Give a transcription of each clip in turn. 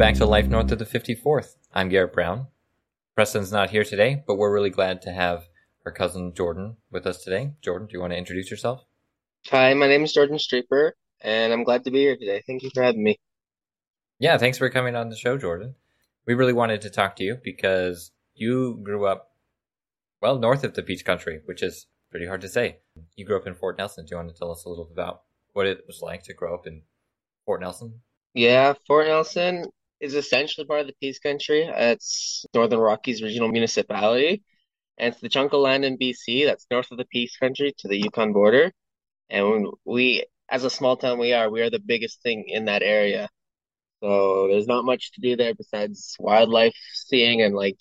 back to Life North of the 54th. I'm Garrett Brown. Preston's not here today, but we're really glad to have our cousin Jordan with us today. Jordan, do you want to introduce yourself? Hi, my name is Jordan Streeper, and I'm glad to be here today. Thank you for having me. Yeah, thanks for coming on the show, Jordan. We really wanted to talk to you because you grew up, well, north of the Peace Country, which is pretty hard to say. You grew up in Fort Nelson. Do you want to tell us a little about what it was like to grow up in Fort Nelson? Yeah, Fort Nelson is essentially part of the Peace Country. It's Northern Rockies Regional Municipality, and it's the chunk of land in BC that's north of the Peace Country to the Yukon border. And we, as a small town, we are we are the biggest thing in that area. So there's not much to do there besides wildlife seeing and like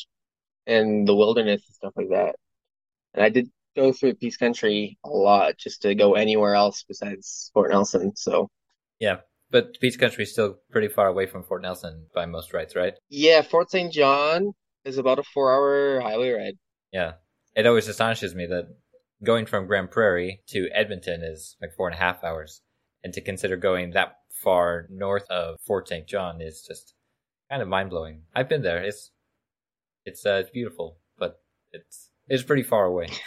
in the wilderness and stuff like that. And I did go through Peace Country a lot just to go anywhere else besides Fort Nelson. So Yeah, but Peace Country is still pretty far away from Fort Nelson by most rights, right? yeah, Fort St. John is about a four-hour highway ride. Yeah. It always astonishes me that going from Grande Prairie to Edmonton is like four and a half hours. And to consider going that far north of Fort St. John is just kind of mind blowing. I've been there. It's it's uh, it's beautiful, but it's it's pretty far away.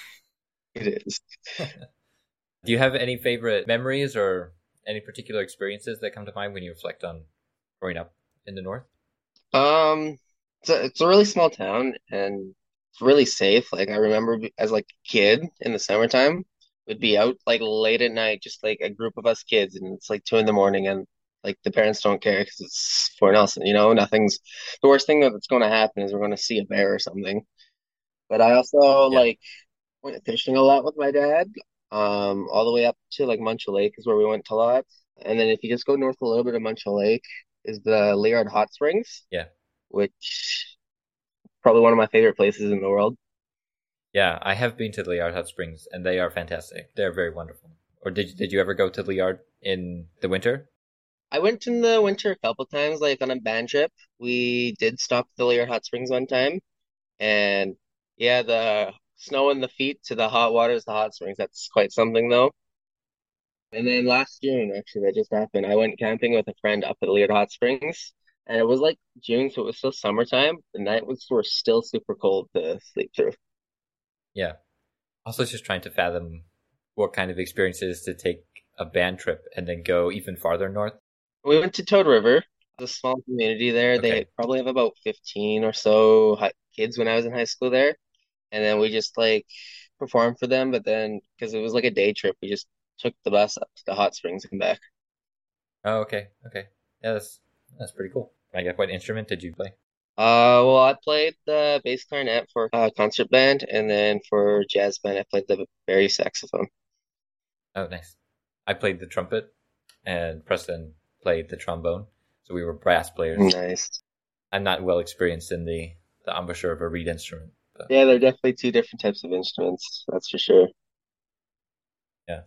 It is. Do you have any favorite memories or any particular experiences that come to mind when you reflect on growing up in the north? Um, it's a, it's a really small town and it's really safe. Like I remember as like a kid in the summertime, we'd be out like late at night, just like a group of us kids, and it's like two in the morning, and like the parents don't care because it's Fort Nelson, you know, nothing's the worst thing that's going to happen is we're going to see a bear or something. But I also Yeah. like went fishing a lot with my dad, um, all the way up to like Muncho Lake is where we went a lot. And then if you just go north a little bit of Muncho Lake is the Liard Hot Springs, Yeah. which probably one of my favorite places in the world. Yeah, I have been to the Liard Hot Springs and they are fantastic. They're very wonderful. Or did did you ever go to Liard in the winter? I went in the winter a couple times, like on a band trip. We did stop at the Liard Hot Springs one time, and yeah, the snow in the feet to the hot waters, the hot springs, that's quite something though. And then last June, actually, that just happened. I went camping with a friend up at Liard Hot Springs, and it was like June, so it was still summertime. The night was were still super cold to sleep through. Yeah. Also just trying to fathom what kind of experience it is to take a band trip and then go even farther north. We went to Toad River, a small community there. They probably have about 15 or so kids when I was in high school there. And then we just like performed for them, but then because it was like a day trip, we just took the bus up to the hot springs and back. Oh, okay. Okay. Yeah, that's that's pretty cool. I guess what instrument did you play? Uh, well, I played the bass clarinet for a concert band, and then for jazz band, I played the bari saxophone. Oh, nice. I played the trumpet and Preston played the trombone. So we were brass players. Nice. I'm not well experienced in the the embouchure of a reed instrument, Yeah, they're definitely two different types of instruments, that's for sure. yeah.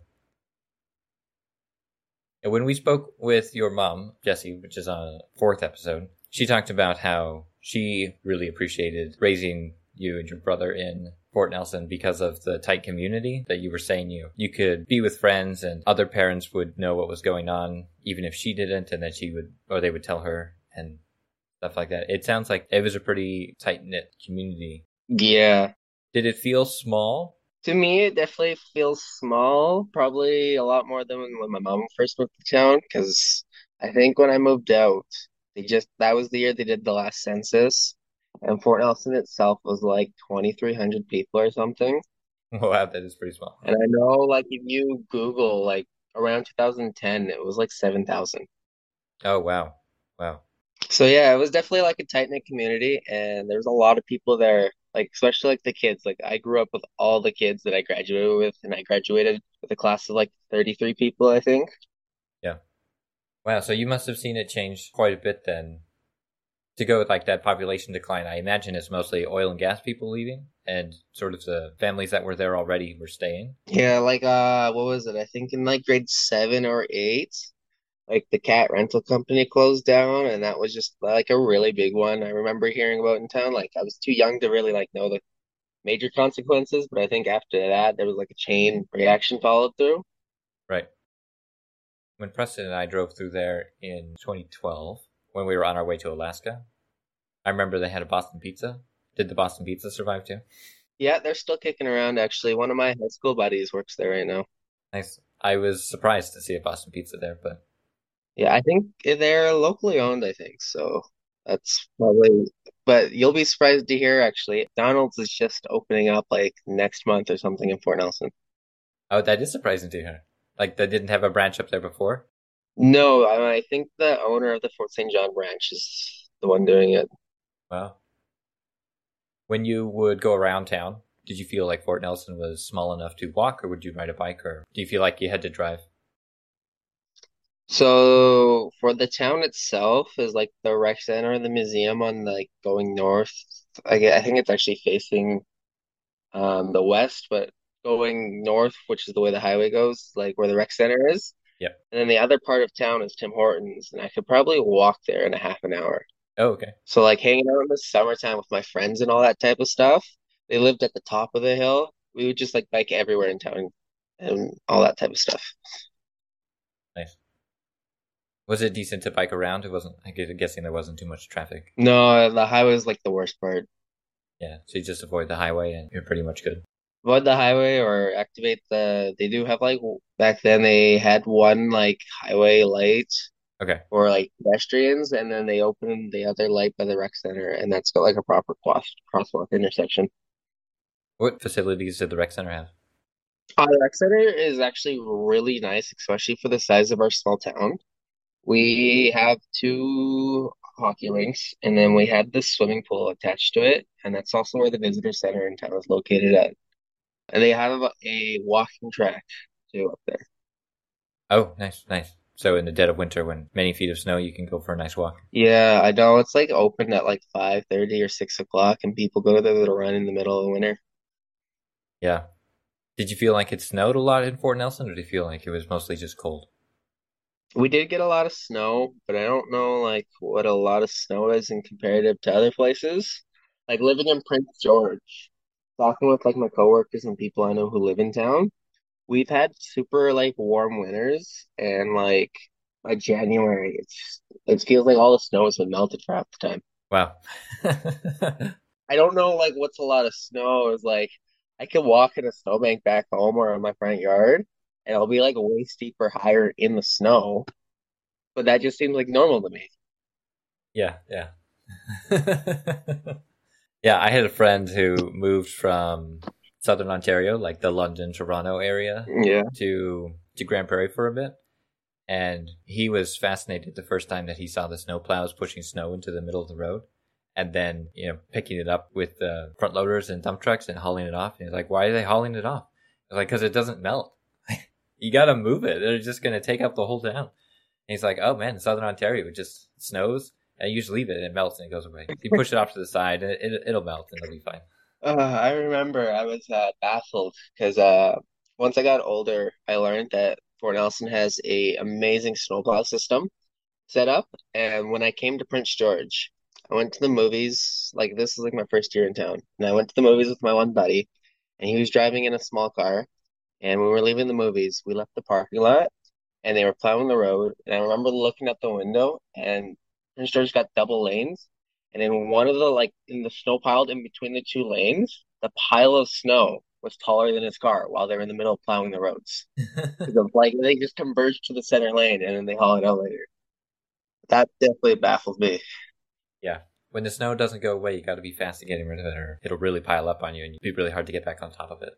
And when we spoke with your mom, Jessie, which is on a fourth episode, she talked about how she really appreciated raising you and your brother in Fort Nelson because of the tight community that you were saying you you could be with friends and other parents would know what was going on even if she didn't and then she would or they would tell her and stuff like that. It sounds like it was a pretty tight knit community. Yeah. Did it feel small? To me, it definitely feels small, probably a lot more than when my mom first moved to town, because I think when I moved out, they just, that was the year they did the last census, and Fort Nelson itself was like 2,300 people or something. Wow, that is pretty small. And I know, like, if you Google, like, around 2010, it was like 7,000. Oh wow. Wow. So yeah, it was definitely like a tight-knit community, and there was a lot of people there, like especially like the kids. Like I grew up with all the kids that I graduated with, and I graduated with a class of like 33 people, I think. Yeah. Wow, so you must have seen it change quite a bit then. To go with like that population decline, I imagine it's mostly oil and gas people leaving and sort of the families that were there already were staying. Yeah, like uh, what was it? I think in like grade seven or eight, like the cat rental company closed down, and that was just like a really big one. I remember hearing about in town. Like I was too young to really like know the major consequences, but I think after that there was like a chain reaction followed through. Right. When Preston and I drove through there in 2012, when we were on our way to Alaska. I remember they had a Boston pizza. Did the Boston pizza survive too? Yeah, they're still kicking around actually. One of my high school buddies works there right now. Nice. I was surprised to see a Boston pizza there, but Yeah, I think they're locally owned, I think. So that's probably, but you'll be surprised to hear actually, Donald's is just opening up like next month or something in Fort Nelson. oh, that is surprising to hear. Like they didn't have a branch up there before. No, I, I think the owner of the Fort St. John branch is the one doing it. Wow. When you would go around town, did you feel like Fort Nelson was small enough to walk, or would you ride a bike, or do you feel like you had to drive? So for the town itself is like the rec center and the museum on like going north. I get, I think it's actually facing um the west, but going north, which is the way the highway goes, like where the rec center is. Yeah. And then the other part of town is Tim Hortons, and I could probably walk there in a half an hour. Oh, okay. So like hanging out in the summertime with my friends and all that type of stuff. They lived at the top of the hill. We would just like bike everywhere in town and all that type of stuff. Nice. Was it decent to bike around? It wasn't. I'm guessing there wasn't too much traffic. No, the highway is like the worst part. Yeah, so you just avoid the highway, and you're pretty much good. avoid the highway or activate the they do have like back then they had one like highway light Okay. for like pedestrians and then they opened the other light by the rec center and that's got like a proper cross crosswalk intersection. What facilities did the rec center have? Uh, the rec center is actually really nice, especially for the size of our small town. We have two hockey rinks and then we have the swimming pool attached to it, and that's also where the visitor center in town is located at. And they have a walking track too up there. Oh, nice, nice. So in the dead of winter, when many feet of snow, you can go for a nice walk. Yeah, I know it's like open at like 5:30 or 6 o'clock, and people go there to run in the middle of the winter. Yeah. Did you feel like it snowed a lot in Fort Nelson, or did you feel like it was mostly just cold? We did get a lot of snow, but I don't know like what a lot of snow is in comparative to other places. Like living in Prince George, talking with like my coworkers and people I know who live in town, we've had super like warm winters, and like by January, it's it feels like all the snow has been melted for half the time. Wow. I don't know like what's a lot of snow is like I can walk in a snowbank back home or in my front yard and it'll be like waist deep or higher in the snow, but that just seems like normal to me. yeah, yeah. yeah, I had a friend who moved from southern Ontario, like the London, Toronto area, Yeah. to to Grande Prairie for a bit. And he was fascinated the first time that he saw the snow plows pushing snow into the middle of the road and then, you know, picking it up with the front loaders and dump trucks and hauling it off. And he's like, why are they hauling it off? I was like, because it doesn't melt. You got to move it. They're just going to take up the whole town. And he's like, oh man, southern Ontario, it just snows and you just leave it and it melts and it goes away. You push it off to the side and it, it'll melt and it'll be fine. Uh, I remember I was uh, baffled because uh, once I got older, I learned that Fort Nelson has a amazing snowplow system set up. And when I came to Prince George, I went to the movies. Like this is like my first year in town, and I went to the movies with my one buddy, and he was driving in a small car. And when we were leaving the movies, we left the parking lot, and they were plowing the road. And I remember looking out the window, and Prince George got double lanes. And in one of the like in the snow piled in between the two lanes, the pile of snow was taller than his car while they were in the middle of plowing the roads. of, like they just converged to the center lane and then they haul it out later. That definitely baffles me. Yeah. When the snow doesn't go away, you got to be fast at getting rid of it, or it'll really pile up on you, and it'll be really hard to get back on top of it.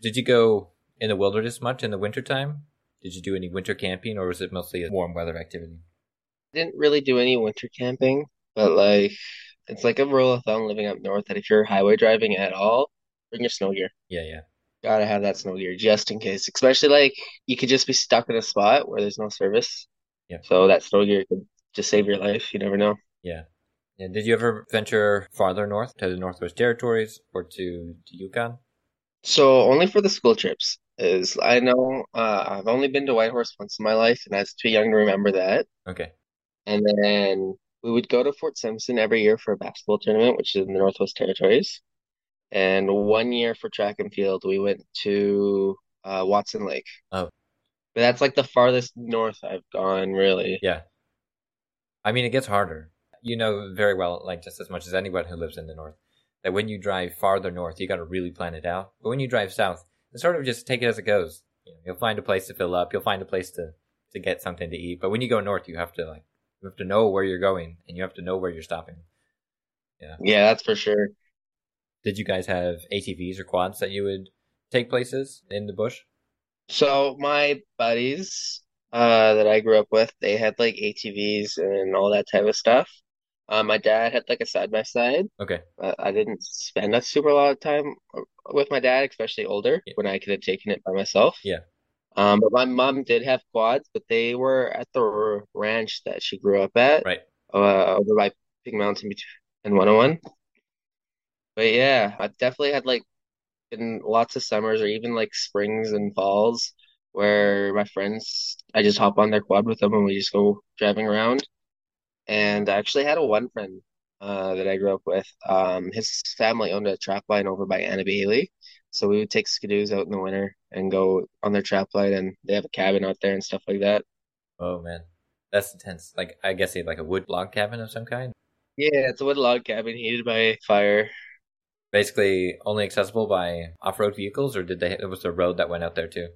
Did you go in the wilderness much in the wintertime? Did you do any winter camping, or was it mostly a warm weather activity? Didn't really do any winter camping, but like it's like a rule of thumb living up north that if you're highway driving at all, bring your snow gear. Yeah, yeah, Gotta have that snow gear just in case. Especially like you could just be stuck in a spot where there's no service. Yeah. So that snow gear could just save your life. You never know. yeah. And did you ever venture farther north to the Northwest Territories or to, to Yukon? So only for the school trips is I know uh, I've only been to Whitehorse once in my life, and I was too young to remember that. Okay. And then we would go to Fort Simpson every year for a basketball tournament, which is in the Northwest Territories. And one year for track and field, we went to uh, Watson Lake. Oh. But that's like the farthest north I've gone, really. Yeah. I mean, it gets harder. You know very well, like just as much as anyone who lives in the north, that when you drive farther north, you got to really plan it out. But when you drive south, it's sort of just take it as it goes. You know, you'll find a place to fill up. You'll find a place to to get something to eat. But when you go north, you have to like you have to know where you're going and you have to know where you're stopping. Yeah. Yeah, that's for sure. Did you guys have ATVs or quads that you would take places in the bush? So my buddies uh that I grew up with, they had like ATVs and all that type of stuff. Uh, my dad had like a side by side. Okay. Uh, I didn't spend a super lot of time uh, with my dad, especially older, Yeah. when I could have taken it by myself. Yeah. Um, but my mom did have quads, but they were at the ranch that she grew up at, Right. uh, over by Big Mountain and 101. But yeah, I definitely had like in lots of summers or even like springs and falls where my friends, I just hop on their quad with them and we just go driving around. And I actually had a one friend uh, that I grew up with. Um, his family owned a trap line over by Andy Bailey. So we would take skidoos out in the winter and go on their trap line and they have a cabin out there and stuff like that. Oh man, that's intense. Like I guess they had like a wood log cabin of some kind. Yeah, it's a wood log cabin heated by fire. Basically, only accessible by off-road vehicles, or did they? It was a road that went out there too.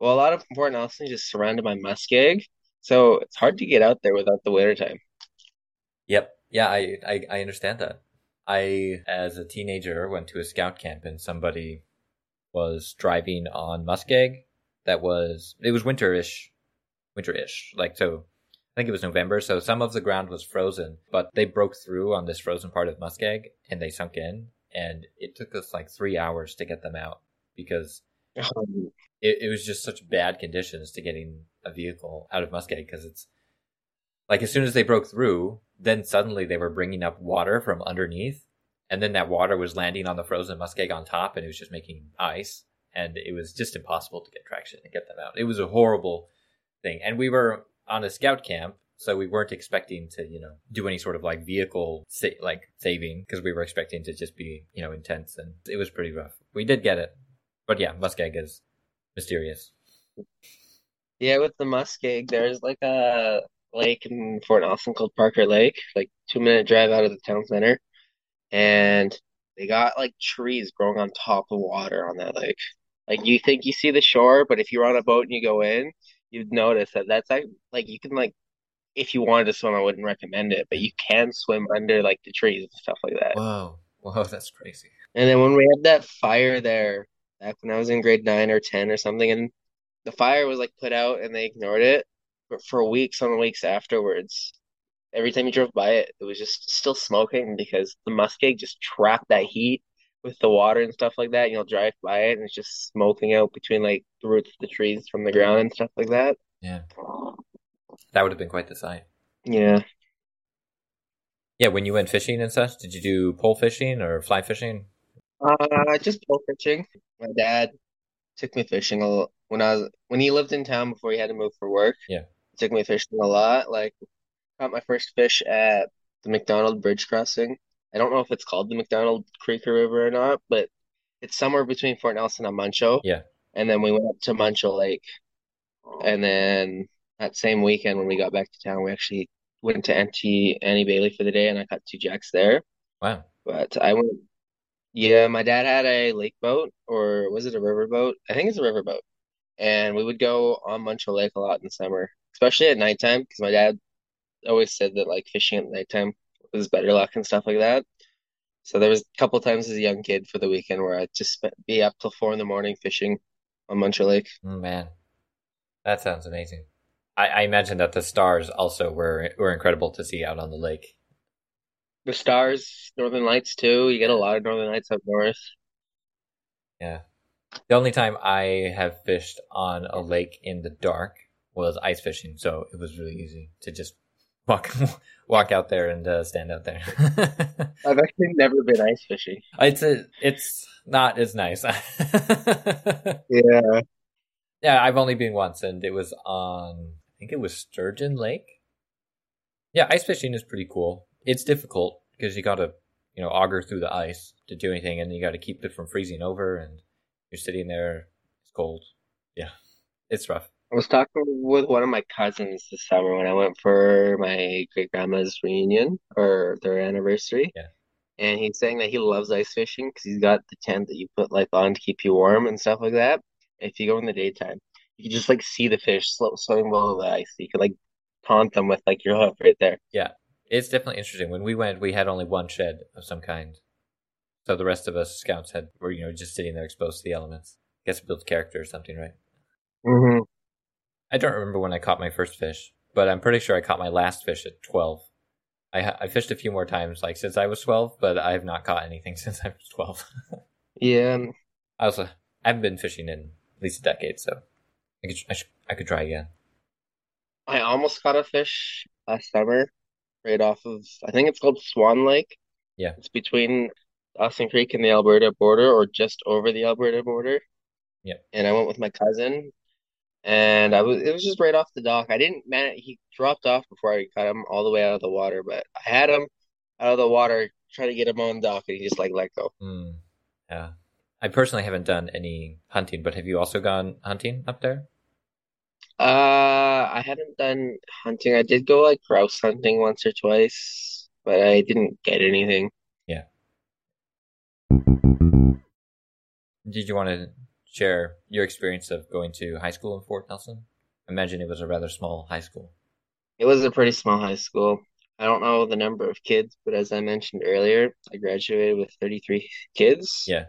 Well, a lot of Fort Nelson is just surrounded by muskeg, so it's hard to get out there without the winter time. Yep. Yeah, I, I I understand that. I, as a teenager, went to a scout camp and somebody was driving on muskeg. That was it was winterish, winterish. Like so, I think it was November. So some of the ground was frozen, but they broke through on this frozen part of muskeg and they sunk in. And it took us like three hours to get them out because it, it was just such bad conditions to getting a vehicle out of Muskeg because it's like as soon as they broke through, then suddenly they were bringing up water from underneath, and then that water was landing on the frozen muskeg on top, and it was just making ice, and it was just impossible to get traction and get them out. It was a horrible thing, and we were on a scout camp. So we weren't expecting to, you know, do any sort of like vehicle sa- like saving because we were expecting to just be, you know, intense and it was pretty rough. We did get it, but yeah, Muskeg is mysterious. Yeah, with the muskeg, there's like a lake in Fort Nelson called Parker Lake, like two minute drive out of the town center, and they got like trees growing on top of water on that lake. Like you think you see the shore, but if you're on a boat and you go in, you'd notice that that's like like you can like if you wanted to swim, I wouldn't recommend it, but you can swim under like the trees and stuff like that. Whoa, whoa, that's crazy. And then when we had that fire there, back when I was in grade nine or ten or something, and the fire was like put out and they ignored it for, for weeks on weeks afterwards. Every time you drove by it, it was just still smoking because the muskeg just trapped that heat with the water and stuff like that. You'll drive by it and it's just smoking out between like the roots of the trees from the ground and stuff like that. Yeah, that would have been quite the sight. Yeah. Yeah, when you went fishing and such, did you do pole fishing or fly fishing? Uh, just pole fishing. My dad took me fishing a lot when I was when he lived in town before he had to move for work. Yeah. Took me fishing a lot. Like caught my first fish at the McDonald Bridge crossing. I don't know if it's called the McDonald Creek or River or not, but it's somewhere between Fort Nelson and Muncho. Yeah. And then we went up to Muncho Lake. And then that same weekend when we got back to town, we actually went to Andy Bailey for the day and I caught two jacks there. Wow. But I went, yeah, my dad had a lake boat, or was it a river boat? I think it's a river boat. And we would go on Muncho Lake a lot in the summer, especially at nighttime, because my dad always said that like fishing at nighttime was better luck and stuff like that. So there was a couple times as a young kid for the weekend where I'd just be up till four in the morning fishing on Muncho Lake. Mm, Man, that sounds amazing. I, I imagine that the stars also were were incredible to see out on the lake. The stars, Northern Lights too. You get a lot of Northern Lights up north. Yeah. The only time I have fished on a lake in the dark was ice fishing, so it was really easy to just walk walk out there and uh, stand out there. I've actually never been ice fishing. it's a, it's not as nice. Yeah. yeah, I've only been once, and it was on I think it was Sturgeon Lake. Yeah, ice fishing is pretty cool. It's difficult because you got to you know auger through the ice to do anything, and you got to keep it from freezing over, and you're sitting there. It's cold. Yeah, it's rough. I was talking with one of my cousins this summer when I went for my great grandma's reunion or their anniversary. Yeah. And he's saying that he loves ice fishing because he's got the tent that you put like on to keep you warm and stuff like that. If you go in the daytime, you can just like see the fish slow, swimming below the ice. You can like taunt them with like your hook right there. Yeah, it's definitely interesting. When we went, we had only one shed of some kind, so the rest of us scouts had were you know just sitting there exposed to the elements. I guess it builds character or something, right? Mm-hmm. I don't remember when I caught my first fish, but I'm pretty sure I caught my last fish at 12. I, I fished a few more times, like since I was 12, but I have not caught anything since I was 12. Yeah. I also I haven't been fishing in at least a decade, so I could I, should, I could try again. I almost caught a fish last summer right off of, I think it's called Swan Lake. Yeah. It's between Dawson Creek and the Alberta border or just over the Alberta border. Yeah. And I went with my cousin and I was, it was just right off the dock. I didn't man, he dropped off before I got him all the way out of the water, but I had him out of the water, trying to get him on dock and he just like let go. Mm, yeah. I personally haven't done any hunting, but have you also gone hunting up there? Uh, I haven't done hunting. I did go like grouse hunting once or twice, but I didn't get anything. Yeah. Did you want to share your experience of going to high school in Fort Nelson? I imagine it was a rather small high school. It was a pretty small high school. I don't know the number of kids, but as I mentioned earlier, I graduated with 33 kids, Yeah,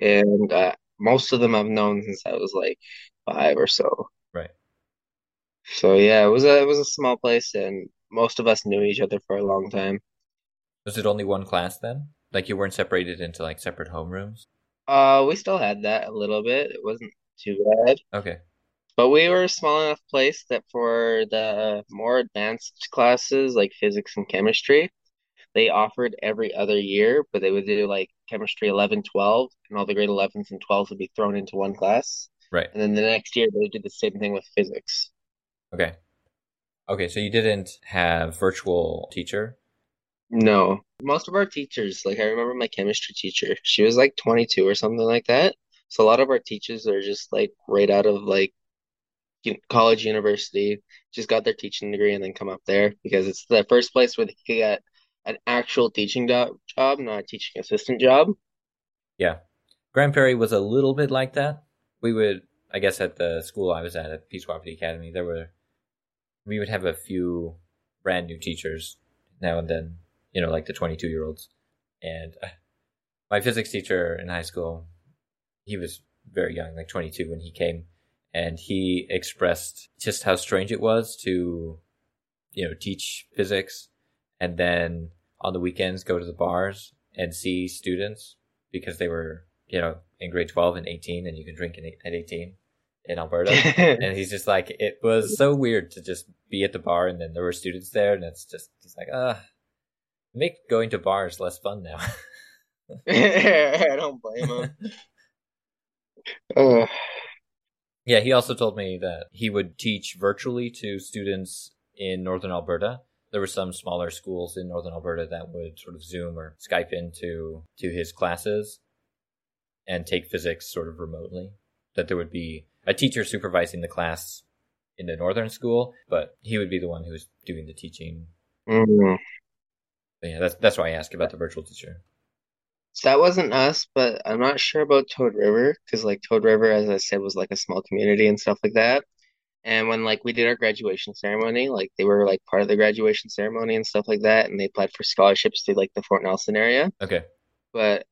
and uh, most of them I've known since I was like five or so. right. So yeah, it was a it was a small place, and most of us knew each other for a long time. Was it only one class then? Like you weren't separated into like separate homerooms? Uh, we still had that a little bit. It wasn't too bad. Okay. But we were a small enough place that for the more advanced classes like physics and chemistry, they offered every other year, but they would do like chemistry 11, 12, and all the grade 11s and 12s would be thrown into one class. Right. And then the next year they did the same thing with physics. Okay. Okay, so you didn't have virtual teacher? No, most of our teachers, like I remember my chemistry teacher, she was like 22 or something like that. So a lot of our teachers are just like right out of like college, university, just got their teaching degree and then come up there because it's the first place where they get an actual teaching do job, not a teaching assistant job. Yeah. Grande Prairie was a little bit like that. We would, I guess, at the school I was at, at Peace Wapiti Academy, there were, we would have a few brand new teachers now and then, you know, like the 22 year olds. And uh, my physics teacher in high school, he was very young, like 22 when he came, and he expressed just how strange it was to, you know, teach physics and then on the weekends go to the bars and see students because they were, you know, in grade 12 and 18 and you can drink at 18 in Alberta. and he's just like, it was so weird to just be at the bar and then there were students there and it's just, he's like, ah, make going to bars less fun now. I don't blame him. Uh, yeah, he also told me that he would teach virtually to students in northern Alberta. There were some smaller schools in northern Alberta that would sort of Zoom or Skype into to his classes and take physics sort of remotely. That there would be a teacher supervising the class in the northern school, but he would be the one who was doing the teaching. mm. But yeah, that's that's why I asked about the virtual teacher. So that wasn't us, but I'm not sure about Toad River because like Toad River, as I said, was like a small community and stuff like that. And when like we did our graduation ceremony, like they were like part of the graduation ceremony and stuff like that, and they applied for scholarships to like the Fort Nelson area. Okay. But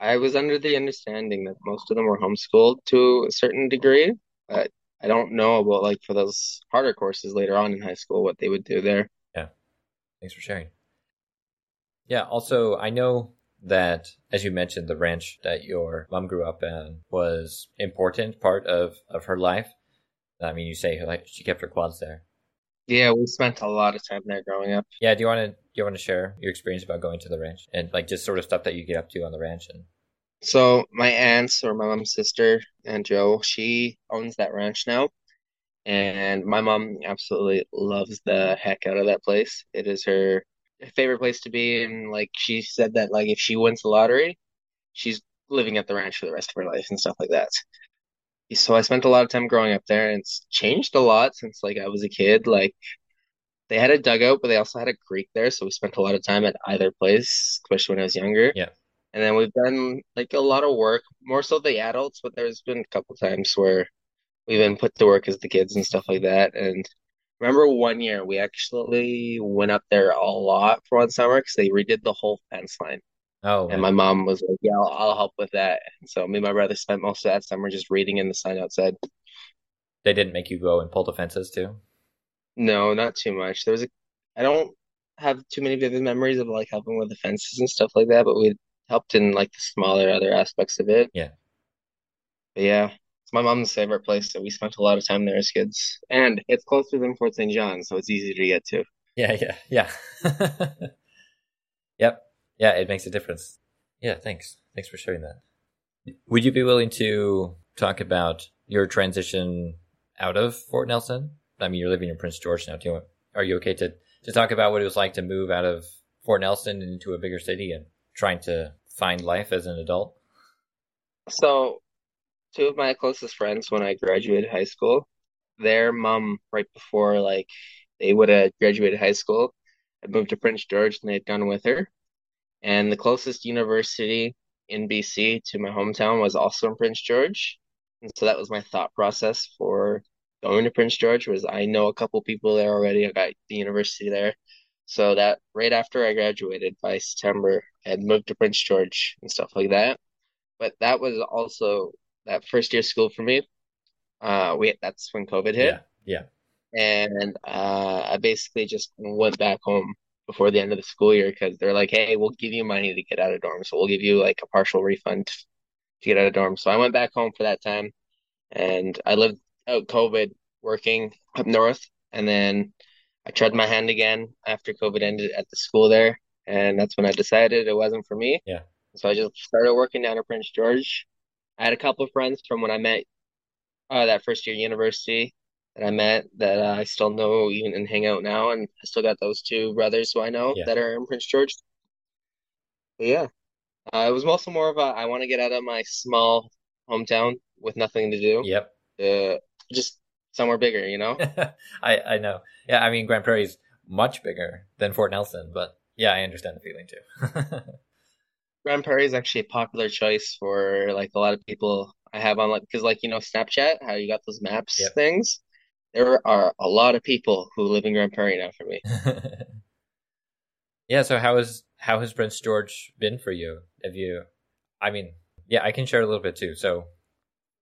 I was under the understanding that most of them were homeschooled to a certain degree, but I don't know about like for those harder courses later on in high school what they would do there. Yeah. Thanks for sharing. Yeah, also I know that as you mentioned the ranch that your mom grew up in was important part of of her life. I mean, you say like she kept her quads there. Yeah, we spent a lot of time there growing up. Yeah, do you want to do you want to share your experience about going to the ranch and like just sort of stuff that you get up to on the ranch and So my aunts or my mom's sister and Joe, she owns that ranch now. And my mom absolutely loves the heck out of that place. It is her favorite place to be. And like she said that like if she wins the lottery, she's living at the ranch for the rest of her life and stuff like that. so I spent a lot of time growing up there, and it's changed a lot since like I was a kid. Like they had a dugout, but they also had a creek there, so we spent a lot of time at either place, especially when I was younger. Yeah. And then we've done like a lot of work, more so the adults, but there's been a couple times where we've been put to work as the kids and stuff like that. And remember one year we actually went up there a lot for one summer because they redid the whole fence line. Oh, And man. my mom was like, "Yeah, I'll, I'll help with that." And so me and my brother spent most of that summer just reading in the sign outside. They didn't make you go and pull the fences too? No, not too much. There was a, I don't have too many vivid memories of like helping with the fences and stuff like that, but we helped in like the smaller other aspects of it. Yeah. But yeah, it's my mom's favorite place, so we spent a lot of time there as kids. And it's closer than Fort St. John, so it's easy to get to. Yeah, yeah, yeah. Yep. Yeah, it makes a difference. Yeah, thanks. Thanks for sharing that. Would you be willing to talk about your transition out of Fort Nelson? I mean, you're living in Prince George now. Do you want, are you okay to, to talk about what it was like to move out of Fort Nelson into a bigger city and trying to find life as an adult? So, two of my closest friends when I graduated high school, their mom, right before like they would have graduated high school, had moved to Prince George and they'd gone with her. And the closest university in BC to my hometown was also in Prince George. And so that was my thought process for going to Prince George was I know a couple people there already. I got the university there. So that right after I graduated by September, I had moved to Prince George and stuff like that. But that was also that first year of school for me. Uh, we that's when COVID hit, Yeah, yeah, and uh, I basically just went back home before the end of the school year because they're like, "Hey, we'll give you money to get out of dorm, so we'll give you like a partial refund to get out of dorm." So I went back home for that time, and I lived out COVID working up north, and then I tried my hand again after COVID ended at the school there, and that's when I decided it wasn't for me. yeah. So I just started working down at Prince George. I had a couple of friends from when I met uh, that first year university that I met that uh, I still know even and hang out now, and I still got those two brothers who I know Yeah. that are in Prince George. But yeah, uh, it was also more of a I want to get out of my small hometown with nothing to do, Yep. uh, just somewhere bigger, you know? I, I know. Yeah, I mean, Grande Prairie is much bigger than Fort Nelson, but yeah, I understand the feeling too. Grande Prairie is actually a popular choice for like a lot of people I have on like because like you know Snapchat, how you got those maps Yep. things. There are a lot of people who live in Grande Prairie now for me. yeah, so how is how has Prince George been for you? Have you I mean, yeah, I can share a little bit too. So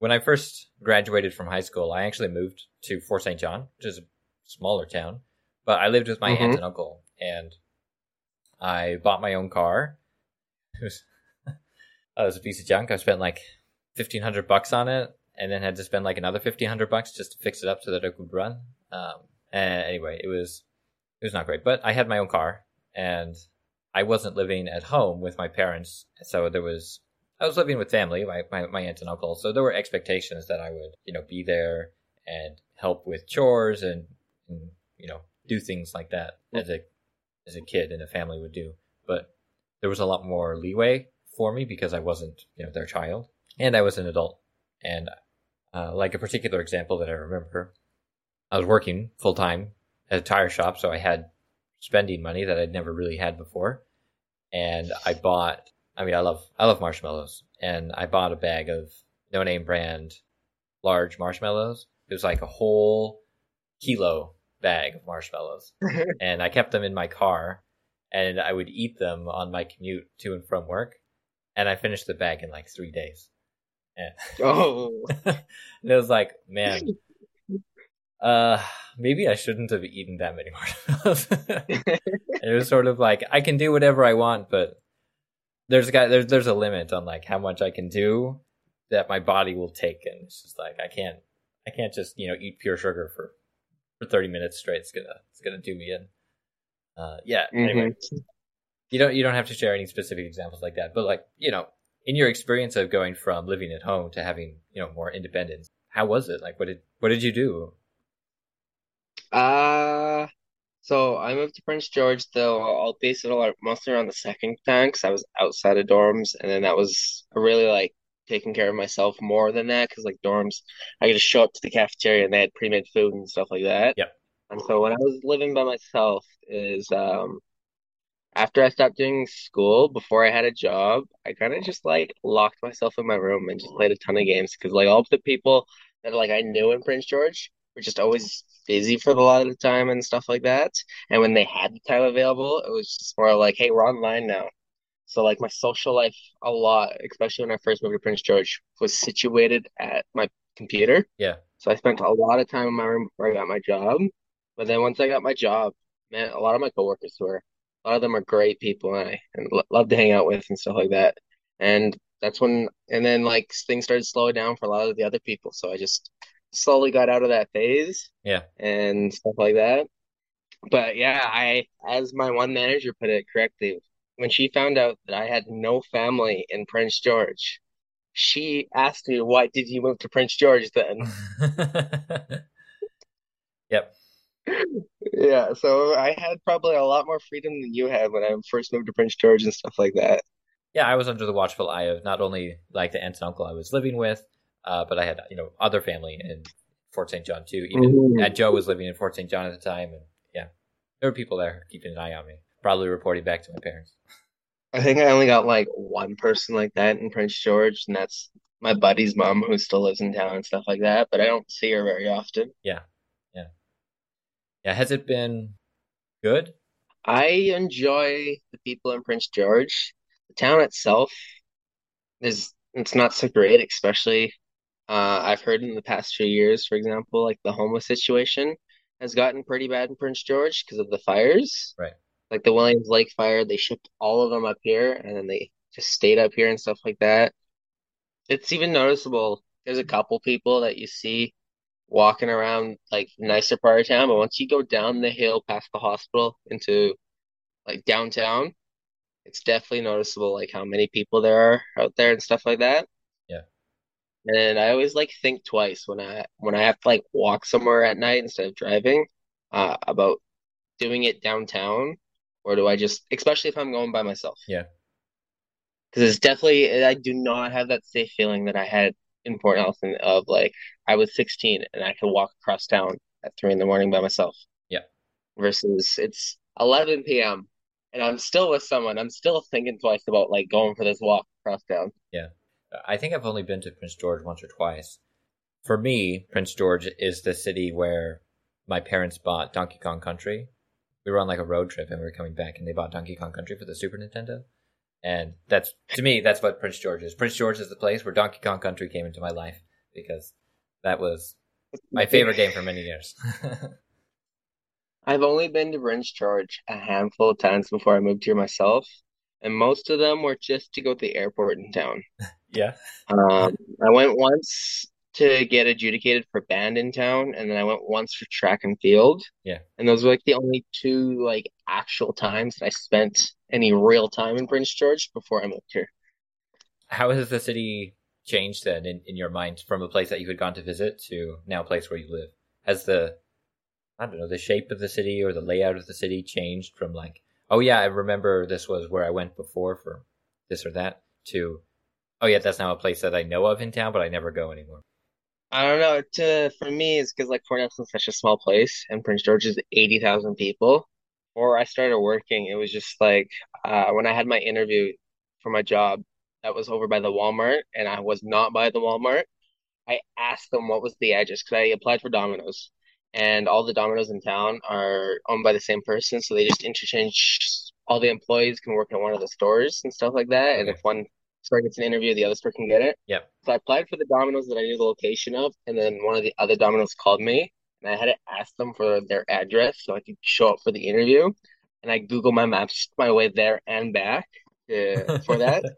when I first graduated from high school, I actually moved to Fort St. John, which is a smaller town, but I lived with my aunt Mhm. and uncle and I bought my own car. It was, it was a piece of junk. I spent like fifteen hundred bucks on it, and then had to spend like another fifteen hundred bucks just to fix it up so that it could run. Um, and anyway, it was it was not great, but I had my own car, and I wasn't living at home with my parents, so there was I was living with family, my, my my aunt and uncle, so there were expectations that I would you know be there and help with chores and, and you know do things like that as a as a kid and a family would do. But there was a lot more leeway for me because I wasn't, you know, their child and I was an adult. And uh, like a particular example that I remember, I was working full time at a tire shop, so I had spending money that I'd never really had before. And I bought, I mean, I love, I love marshmallows, and I bought a bag of no name brand large marshmallows. It was like a whole kilo bag of marshmallows and I kept them in my car and I would eat them on my commute to and from work. And I finished the bag in like three days. And, Oh, and it was like, man, uh, maybe I shouldn't have eaten that many marshmallows. it was sort of like, I can do whatever I want, but there's a there's, there's a limit on like how much I can do that my body will take. And it's just like, I can't, I can't just, you know, eat pure sugar for, for 30 minutes straight. It's gonna, it's gonna do me in. Uh, yeah. Anyway, Mhm. you don't you don't have to share any specific examples like that, but like you know, in your experience of going from living at home to having you know more independence, how was it? Like, what did what did you do? Uh, so I moved to Prince George, though I'll base it a lot mostly around the second time because I was outside of dorms, and then that was really like taking care of myself more than that because like dorms, I could just show up to the cafeteria and they had pre-made food and stuff like that. Yep. And so when I was living by myself, is um after I stopped doing school, before I had a job, I kind of just like locked myself in my room and just played a ton of games because like all of the people that like I knew in Prince George were just always busy for a lot of the time and stuff like that. And when they had the time available, it was just more like, hey, we're online now. So like my social life a lot, especially when I first moved to Prince George, was situated at my computer. Yeah. So I spent a lot of time in my room before I got my job. But then once I got my job, man, a lot of my coworkers were a lot of them are great people and I and lo- love to hang out with and stuff like that. And that's when and then like things started slowing down for a lot of the other people. So I just slowly got out of that phase Yeah. and stuff like that. But yeah, I, as my one manager put it correctly, when she found out that I had no family in Prince George, she asked me, "Why did you move to Prince George then?" yep. Yeah, so I had probably a lot more freedom than you had when I first moved to Prince George and stuff like that. Yeah, I was under the watchful eye of not only like the aunt and uncle I was living with, uh, but I had you know other family in Fort St. John too. Even Mhm. Aunt Joe was living in Fort St. John at the time, and yeah, there were people there keeping an eye on me, probably reporting back to my parents. I think I only got like one person like that in Prince George, and that's my buddy's mom who still lives in town and stuff like that, but I don't see her very often. Yeah, yeah. Has it been good? I enjoy the people in Prince George. The town itself is it's not so great, especially uh, I've heard in the past few years, for example, like the homeless situation has gotten pretty bad in Prince George because of the fires. Right. Like the Williams Lake fire, they shipped all of them up here and then they just stayed up here and stuff like that. It's even noticeable. There's a couple people that you see walking around like nicer part of town, but once you go down the hill past the hospital into like downtown, it's definitely noticeable like how many people there are out there and stuff like that. Yeah. And I always like think twice when I when I have to like walk somewhere at night instead of driving, uh, about doing it downtown, or do I just, especially if I'm going by myself. Yeah. Because it's definitely I do not have that safe feeling that I had in Fort Nelson of like I was 16 and I could walk across town at three in the morning by myself. Yeah. Versus it's 11 p.m. and I'm still with someone. I'm still thinking twice about like going for this walk across town. Yeah. I think I've only been to Prince George once or twice. For me, Prince George is the city where my parents bought Donkey Kong Country. We were on like a road trip and we were coming back and they bought Donkey Kong Country for the Super Nintendo. And that's, to me, that's what Prince George is. Prince George is the place where Donkey Kong Country came into my life because that was my favorite game for many years. I've only been to Prince George a handful of times before I moved here myself, and most of them were just to go to the airport in town. yeah. Um, I went once to get adjudicated for band in town, and then I went once for track and field. Yeah. And those were like the only two like actual times that I spent any real time in Prince George before I moved here. How has the city changed then in, in your mind from a place that you had gone to visit to now a place where you live? Has the I don't know, the shape of the city or the layout of the city changed from like, oh yeah, I remember this was where I went before for this or that to oh yeah, that's now a place that I know of in town, but I never go anymore. I don't know. To for me, it's because like Fort Nelson's such a small place, and Prince George is eighty thousand people. Before I started working, it was just like uh, when I had my interview for my job, that was over by the Walmart, and I was not by the Walmart. I asked them what was the address because I applied for Domino's, and all the Domino's in town are owned by the same person, so they just interchange. All the employees can work in one of the stores and stuff like that, and if one store gets an interview, the other store can get it. Yep. So I applied for the Domino's that I knew the location of, and then one of the other Domino's called me, and I had to ask them for their address so I could show up for the interview. And I Google my maps my way there and back to, for that.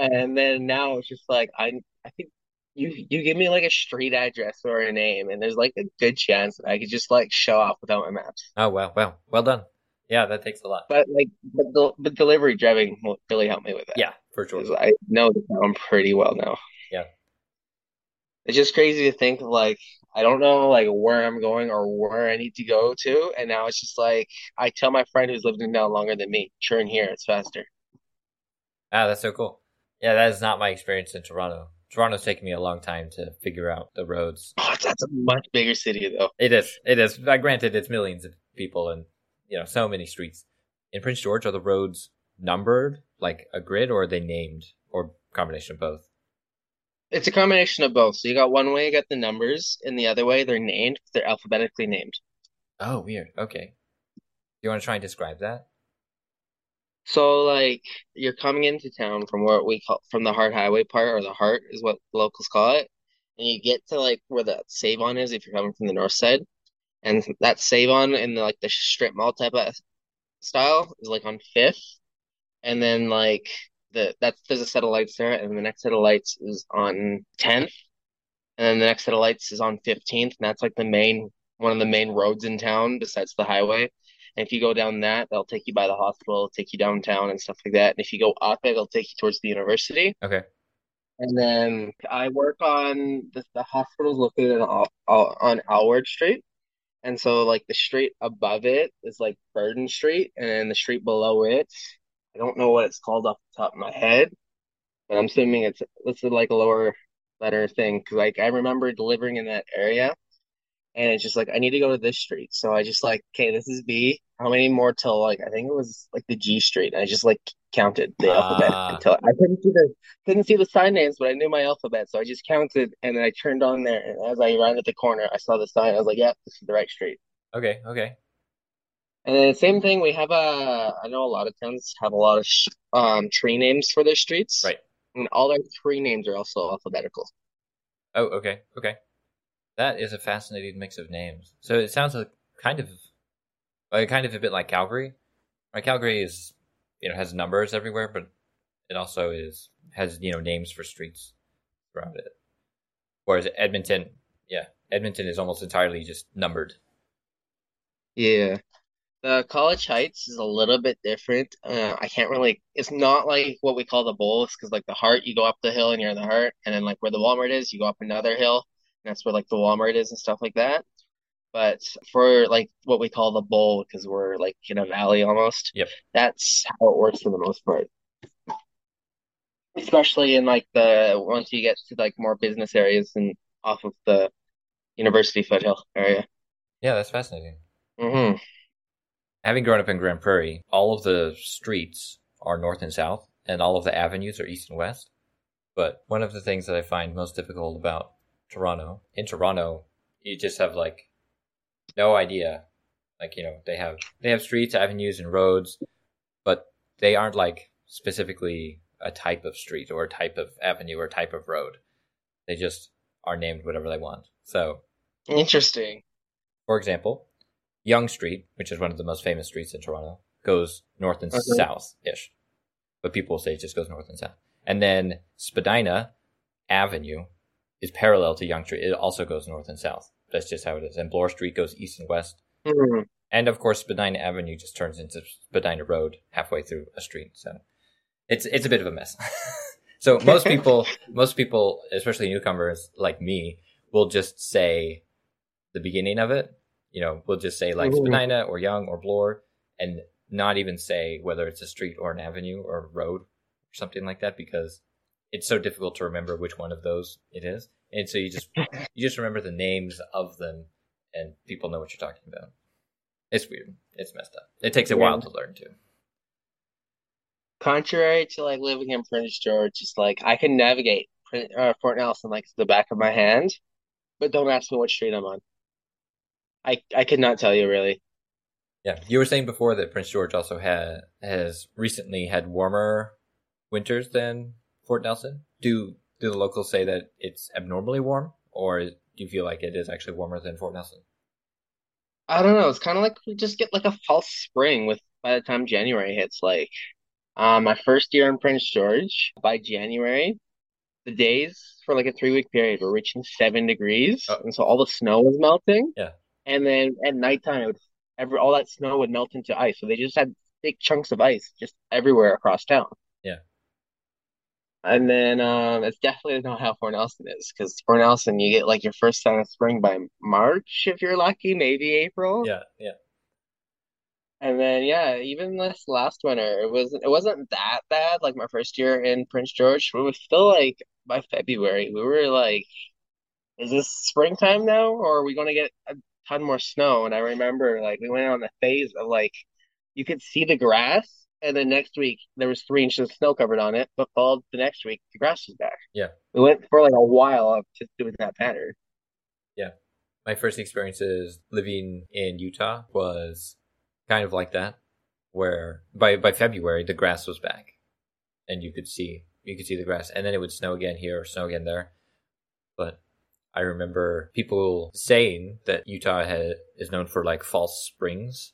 And then now it's just like I I think you you give me like a street address or a name, and there's like a good chance that I could just like show up without my maps. oh wow, wow, well done. Yeah, that takes a lot. But like, but the but delivery driving will really help me with that. Yeah, for sure. I know the town pretty well now. Yeah. It's just crazy to think like I don't know like where I'm going or where I need to go to, and now it's just like I tell my friend who's lived in town longer than me, turn here, it's faster. Ah, that's so cool. Yeah, that is not my experience in Toronto. Toronto's taken me a long time to figure out the roads. Oh, that's a much bigger city, though. It is. It is. Granted, it's millions of people and you know so many streets. In Prince George, are the roads numbered like a grid, or are they named, or combination of both? It's a combination of both. So you got one way you got the numbers, and the other way they're named. They're alphabetically named. Oh, weird. Okay. Do you want to try and describe that? So like you're coming into town from what we call from the Hart Highway part, or the Hart is what locals call it, and you get to like where the Save On is if you're coming from the north side, and that Save On in the, like the strip mall type of style is like on Fifth, and then like the that's there's a set of lights there, and the next set of lights is on 10th, and then the next set of lights is on 15th, and that's like the main one of the main roads in town besides the highway. And if you go down that, they'll take you by the hospital, take you downtown and stuff like that. And if you go up it, it'll take you towards the university. Okay. And then I work on the, the hospital's located on, on Alward Street. And so like the street above it is like Burden Street, and then the street below it, I don't know what it's called off the top of my head, but I'm assuming it's it's like a lower letter thing. Cause like I remember delivering in that area, and it's just like I need to go to this street. So I just like, okay, this is B. How many more till like I think it was like the G street. And I just like counted the alphabet Ah. until I couldn't see the couldn't see the sign names, but I knew my alphabet, so I just counted and then I turned on there. And as I rounded the corner, I saw the sign. I was like, yeah, this is the right street." Okay. Okay. And then same thing, we have a. I know a lot of towns have a lot of sh um tree names for their streets, Right. and all their tree names are also alphabetical. Oh, okay. Okay. That is a fascinating mix of names. So it sounds like kind of, like kind of a bit like Calgary. Right? Calgary is, you know, has numbers everywhere, but it also is has you know names for streets throughout it. Whereas Edmonton, yeah, Edmonton is almost entirely just numbered. Yeah. The College Heights is a little bit different. Uh, I can't really, it's not like what we call the bowls, because like the Hart, you go up the hill and you're in the Hart, and then like where the Walmart is, you go up another hill, and that's where like the Walmart is and stuff like that. But for like what we call the bowl, because we're like in a valley almost, Yep. that's how it works for the most part. Especially in like the once you get to like more business areas and off of the University foothill area. Yeah, that's fascinating. hmm Having grown up in Grande Prairie, all of the streets are north and south, and all of the avenues are east and west. But one of the things that I find most difficult about Toronto, in Toronto, you just have like no idea. Like, you know, they have they have streets, avenues, and roads, but they aren't like specifically a type of street or a type of avenue or type of road. They just are named whatever they want. So Interesting. for example, Yonge Street, which is one of the most famous streets in Toronto, goes north and Okay. south ish. But people say it just goes north and south. And then Spadina Avenue is parallel to Yonge Street. It also goes north and south. That's just how it is. And Bloor Street goes east and west. Hmm. And of course, Spadina Avenue just turns into Spadina Road halfway through a street. So it's it's a bit of a mess. so most people, most people, especially newcomers like me, will just say the beginning of it. You know, we'll just say like Mhm. Spadina or Yonge or Bloor, and not even say whether it's a street or an avenue or a road or something like that because it's so difficult to remember which one of those it is. And so you just you just remember the names of them, and people know what you're talking about. It's weird. It's messed up. It takes a Yeah. while to learn too. Contrary to like living in Prince George, it's like I can navigate Prin- uh, Fort Nelson like to the back of my hand, but don't ask me what street I'm on. I I could not tell you really. Yeah, you were saying before that Prince George also had has recently had warmer winters than Fort Nelson. Do do the locals say that it's abnormally warm, or do you feel like it is actually warmer than Fort Nelson? I don't know. It's kind of like we just get like a false spring with by the time January hits. Like, um, my first year in Prince George, by January, the days for like a three week period were reaching seven degrees, Oh. and so all the snow was melting. Yeah. And then at nighttime, it would every all that snow would melt into ice. So they just had big chunks of ice just everywhere across town. Yeah. And then um, it's definitely not how Fort Nelson is, because Fort Nelson, you get like your first sign of spring by March if you're lucky, maybe April. Yeah, yeah. And then yeah, even this last winter, it was it wasn't that bad. Like my first year in Prince George, we were still like by February, we were like, is this springtime now, or are we going to get a ton more snow? And I remember like we went on the phase of like you could see the grass, and then next week there was three inches of snow covered on it, but followed the next week the grass was back. Yeah. We went for like a while of just doing that pattern. Yeah. My first experiences living in Utah was kind of like that, where by by February the grass was back, and you could see you could see the grass, and then it would snow again here or snow again there. But I remember people saying that Utah had, is known for like false springs,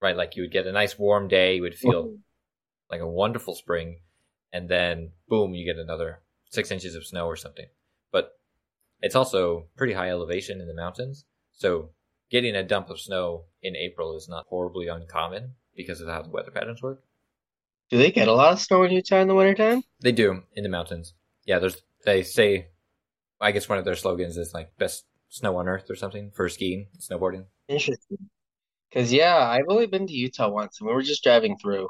right? Like you would get a nice warm day, you would feel like a wonderful spring, and then boom, you get another six inches of snow or something. But it's also pretty high elevation in the mountains, so getting a dump of snow in April is not horribly uncommon because of how the weather patterns work. Do they get a lot of snow in Utah in the wintertime? They do in the mountains. Yeah, there's they say I guess one of their slogans is like best snow on earth or something for skiing, snowboarding. Interesting. Because yeah, I've only been to Utah once, and we were just driving through,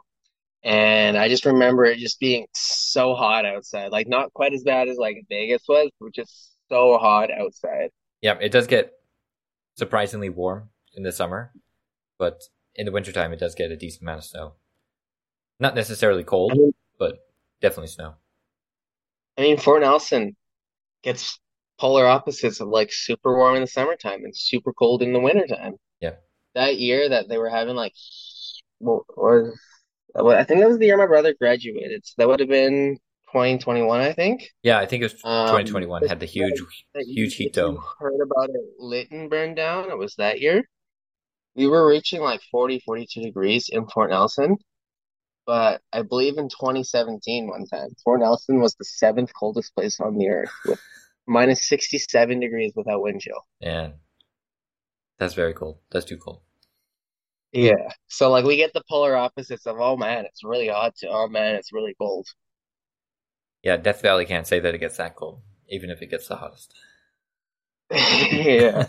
and I just remember it just being so hot outside. Like not quite as bad as like Vegas was, but just so hot outside. Yeah, it does get surprisingly warm in the summer, but in the wintertime it does get a decent amount of snow. Not necessarily cold, I mean, but definitely snow. I mean, Fort Nelson gets polar opposites of like super warm in the summertime and super cold in the wintertime. Yeah. That year that they were having like, well, I think that was the year my brother graduated. So that would have been 2021, I think. Yeah, I think it was Um, 2021 had the huge that huge heat dome. heard about it and burned down, it was that year. We were reaching like 40, 42 degrees in Fort Nelson. But I believe in 2017, one time, Fort Nelson was the seventh coldest place on the earth with minus 67 degrees without wind chill. And that's very cold. That's too cold. Yeah. So like we get the polar opposites of, oh man, it's really hot to, oh man, it's really cold. Yeah, Death Valley can't say that it gets that cold, even if it gets the hottest. Yeah.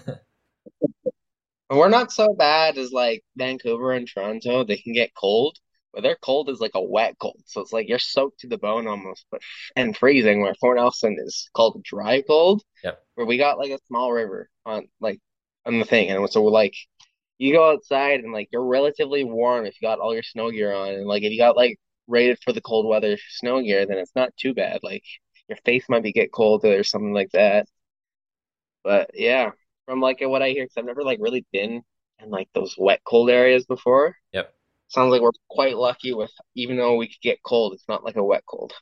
And we're not so bad as like Vancouver and Toronto. They can get cold, but their cold is like a wet cold. So it's like you're soaked to the bone almost, but and freezing, where Fort Nelson is called dry cold, Yep. where we got like a small river on like on the thing. And so we're like you go outside and like you're relatively warm if you got all your snow gear on. And like if you got like rated for the cold weather snow gear, then it's not too bad. Like your face might be get cold or something like that. But yeah, from like what I hear, because I've never like really been in like those wet cold areas before. Yep. Sounds like we're quite lucky with even though we could get cold, it's not like a wet cold.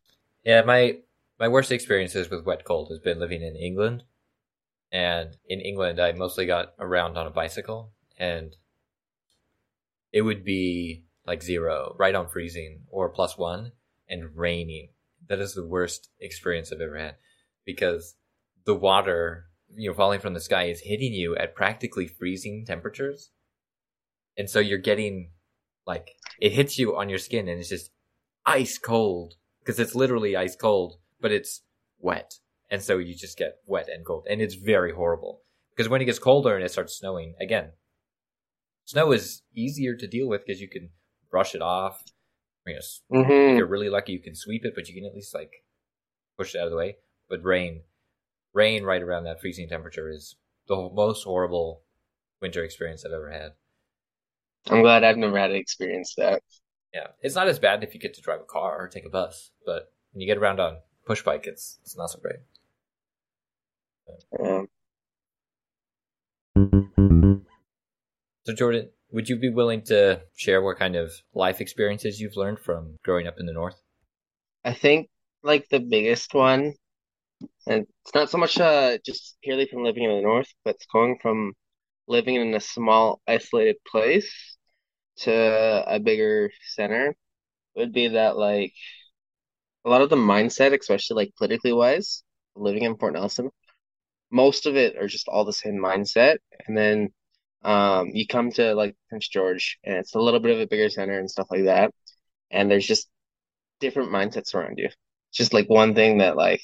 Yeah, my my worst experiences with wet cold has been living in England. And in England, I mostly got around on a bicycle, and it would be like zero, right on freezing, or plus one, and raining. That is the worst experience I've ever had because the water, you know, falling from the sky is hitting you at practically freezing temperatures. And so you're getting like, it hits you on your skin and it's just ice cold because it's literally ice cold, but it's wet. And so you just get wet and cold. And it's very horrible because when it gets colder and it starts snowing again, snow is easier to deal with because you can brush it off. You know, s- mm-hmm. if you're really lucky, you can sweep it, but you can at least like push it out of the way. But rain, rain right around that freezing temperature is the most horrible winter experience I've ever had. I'm glad I've never had to experience that. Yeah, it's not as bad if you get to drive a car or take a bus, but when you get around on push bike, it's it's not so great. Um, So Jordan, would you be willing to share what kind of life experiences you've learned from growing up in the north? I think like the biggest one, and it's not so much uh just purely from living in the north, but it's going from living in a small isolated place to a bigger center would be that like a lot of the mindset, especially like politically wise, living in Fort Nelson, most of it are just all the same mindset. And then um you come to like Prince George and it's a little bit of a bigger center and stuff like that. And there's just different mindsets around you. It's just like one thing that like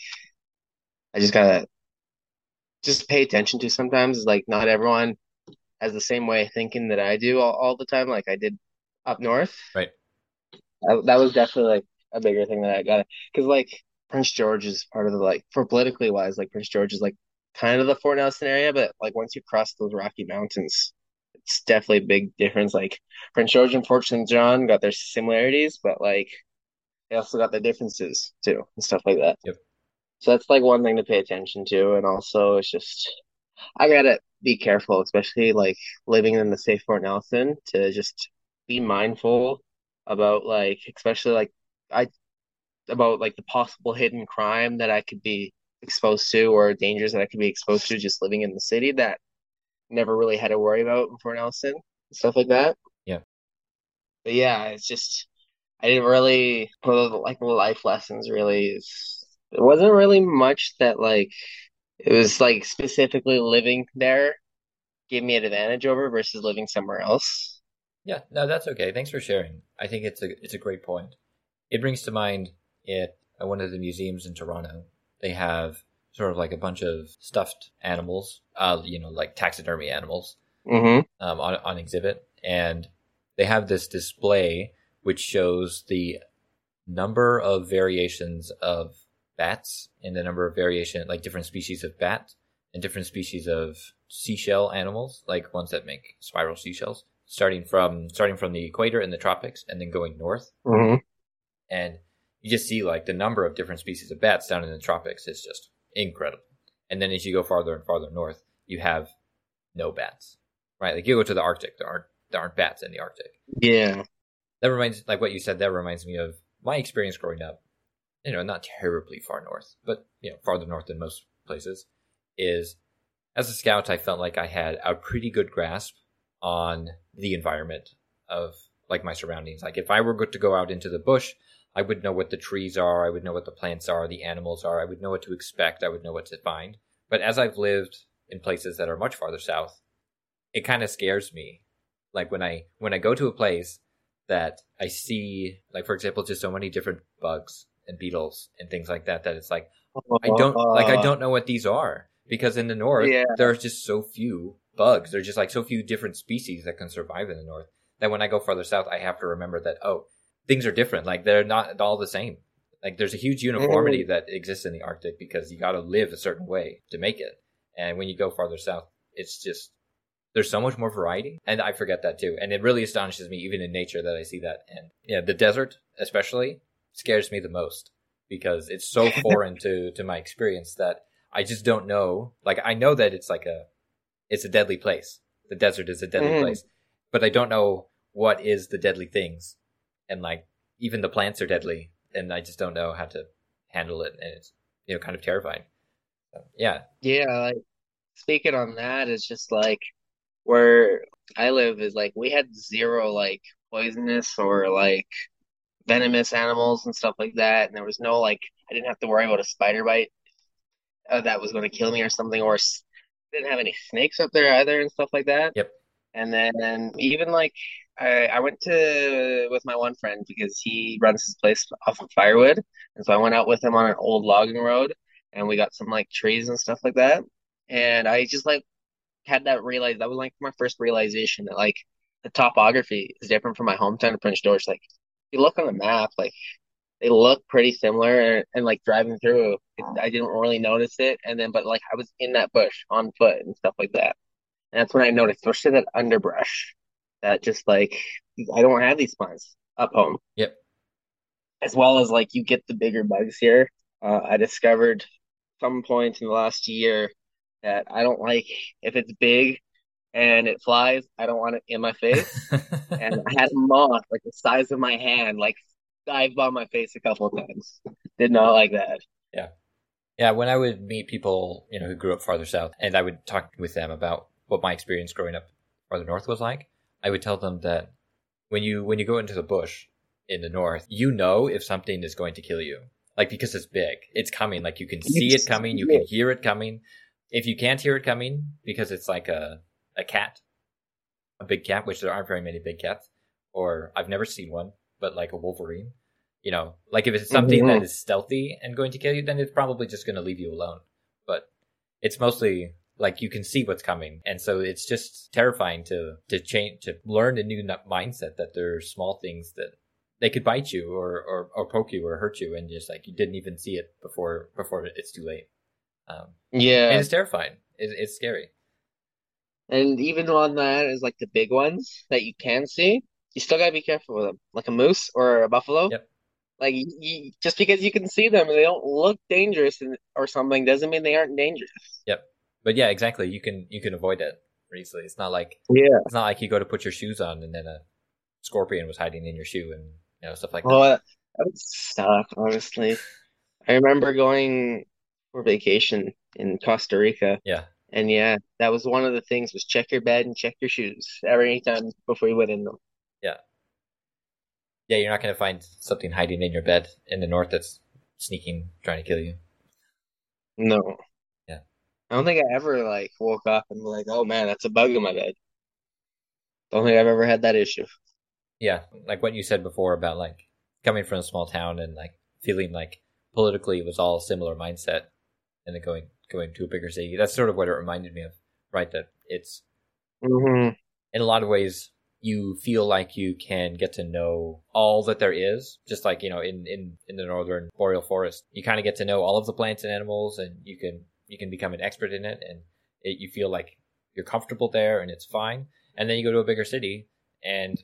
I just gotta just pay attention to sometimes is like not everyone has the same way of thinking that I do all, all the time. Like I did up north. Right. That, that was definitely like a bigger thing that I got because like Prince George is part of the like for politically wise, like Prince George is like kind of the Fort Nelson area, but like once you cross those Rocky Mountains, it's definitely a big difference. Like Prince George and Fort St. John got their similarities, but like they also got their differences too and stuff like that. Yep. So that's like one thing to pay attention to, and also it's just I gotta be careful, especially like living in the safe Fort Nelson, to just be mindful about like especially like I about like the possible hidden crime that I could be exposed to or dangers that I could be exposed to just living in the city that never really had to worry about in Fort Nelson stuff like that. Yeah. But yeah, it's just I didn't really like life lessons really is it wasn't really much that like it was like specifically living there gave me an advantage over versus living somewhere else. Yeah, no, that's okay. Thanks for sharing. I think it's a it's a great point. It brings to mind at one of the museums in Toronto. They have sort of like a bunch of stuffed animals, uh, you know, like taxidermy animals, mm-hmm. um, on on exhibit, and they have this display which shows the number of variations of bats and the number of variation, like different species of bat and different species of seashell animals, like ones that make spiral seashells, starting from starting from the equator in the tropics and then going north. Mm-hmm. And you just see like the number of different species of bats down in the tropics is just incredible. And then as you go farther and farther north, you have no bats, right? Like you go to the Arctic, there aren't there aren't bats in the Arctic. Yeah, that reminds like what you said. That reminds me of my experience growing up. You know, not terribly far north, but you know, farther north than most places. Is as a scout, I felt like I had a pretty good grasp on the environment of like my surroundings. Like if I were good to go out into the bush, I would know what the trees are, I would know what the plants are, the animals are, I would know what to expect, I would know what to find. But as I've lived in places that are much farther south, it kind of scares me. Like when I when I go to a place that I see like for example just so many different bugs and beetles and things like that that it's like I don't like I uh-huh. don't know what these are because in the north Yeah. there's just so few bugs. There's just like so few different species that can survive in the north that when I go farther south I have to remember that oh things are different. Like they're not all the same. Like there's a huge uniformity that exists in the Arctic because you got to live a certain way to make it. And when you go farther south, it's just there's so much more variety, and I forget that too. And it really astonishes me, even in nature, that I see that. And yeah, the desert especially scares me the most because it's so foreign to to my experience that I just don't know. Like I know that it's like a it's a deadly place. The desert is a deadly Mhm. place, but I don't know what is the deadly things and like even the plants are deadly and i just don't know how to handle it and it's you know kind of terrifying so, yeah Yeah, like speaking on that, it's just like where I live is like we had zero like poisonous or like venomous animals and stuff like that, and there was no like I didn't have to worry about a spider bite uh, that was going to kill me or something, or s- didn't have any snakes up there either and stuff like that. Yep. And then even like I I went to with my one friend because he runs his place off of firewood, and so I went out with him on an old logging road, and we got some like trees and stuff like that. And I just like had that realize that was like my first realization that like the topography is different from my hometown of Prince George. Like you look on the map, like they look pretty similar, and, and like driving through, it, I didn't really notice it. And then, but like I was in that bush on foot and stuff like that, and that's when I noticed, especially that underbrush, that just like I don't have these plants up home. Yep. As well as like you get the bigger bugs here. Uh, I discovered some point in the last year that I don't like if it's big and it flies, I don't want it in my face. And I had a moth like the size of my hand, like dive by my face a couple of times. Did not like that. Yeah. Yeah when i would meet people you know who grew up farther south and i would talk with them about what my experience growing up farther north was like i would tell them that when you when you go into the bush in the north you know if something is going to kill you like because it's big it's coming like you can see it coming you can hear it coming if you can't hear it coming because it's like a a cat a big cat which there aren't very many big cats or i've never seen one but like a wolverine you know? Like if it's something that is stealthy and going to kill you then it's probably just going to leave you alone. But it's mostly like you can see what's coming and so it's just terrifying to to change to learn a new mindset that there are small things that they could bite you or, or or poke you or hurt you and just like you didn't even see it before before it's too late. Um Yeah. and it's terrifying. It, it's scary And even on that is like the big ones that you can see, you still gotta be careful with them. Like a moose or a buffalo. Yep. Like you, you, just because you can see them and they don't look dangerous and, or something doesn't mean they aren't dangerous. Yep. But yeah exactly you can you can avoid it easily it's not like Yeah. it's not like you go to put your shoes on and then a scorpion was hiding in your shoe and you know stuff like that Well, that that would suck, honestly. I remember going for vacation in Costa Rica, yeah and yeah, that was one of the things was check your bed and check your shoes every time before you went in them. yeah Yeah, you're not going to find something hiding in your bed in the north that's sneaking trying to kill you No. Yeah. I don't think I ever like woke up and like, oh man, that's a bug in my bed. Don't think I've ever had that issue. yeah like what you said before about like coming from a small town and like feeling like politically it was all similar mindset and then going going to a bigger city. That's sort of what it reminded me of right? That it's hmm in a lot of ways you feel like you can get to know all that there is. Just like you know in in in the northern boreal forest you kind of get to know all of the plants and animals and you can you can become an expert in it and it, you feel like you're comfortable there and it's fine. And then you go to a bigger city and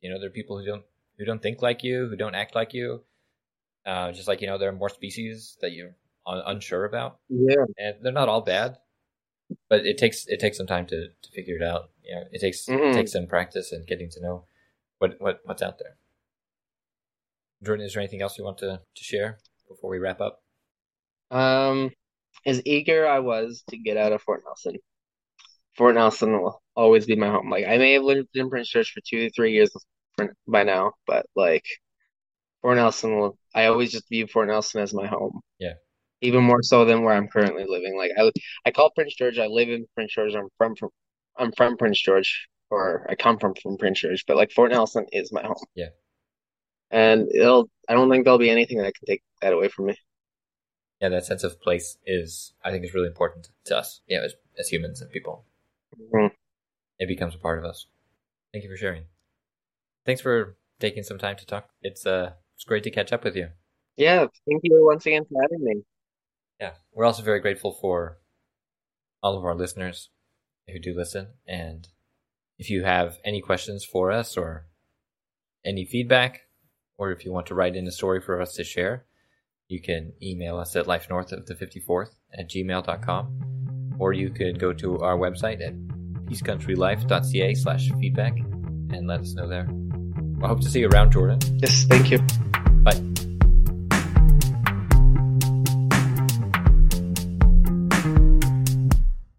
you know there are people who don't who don't think like you who don't act like you. Uh, just like you know there are more species that you're un- unsure about Yeah. and they're not all bad but it takes it takes some time to, to figure it out you know it takes Mhm. it takes some practice and getting to know what, what what's out there jordan is there anything else you want to, to share before we wrap up Um, as eager I was to get out of Fort Nelson. Fort Nelson will always be my home. Like I may have lived in Prince George for two three years by now, but like Fort Nelson will. I always just view Fort Nelson as my home. Yeah. Even more so than where I'm currently living. Like I, I call Prince George. I live in Prince George. I'm from, from I'm from Prince George, or I come from from Prince George. But like Fort Nelson is my home. Yeah. And it'll. I don't think there'll be anything that can take that away from me. yeah that sense of place is i think is really important to us you know as, as humans and people Mhm. it becomes a part of us thank you for sharing thanks for taking some time to talk it's uh it's great to catch up with you Yeah. Thank you once again for having me. Yeah we're also very grateful for all of our listeners who do listen and if you have any questions for us or any feedback or if you want to write in a story for us to share you can email us at life north of the 54th at gmail.com or you could go to our website at peacecountrylife.ca slash feedback and let us know there i hope to see you around jordan Yes. Thank you. bye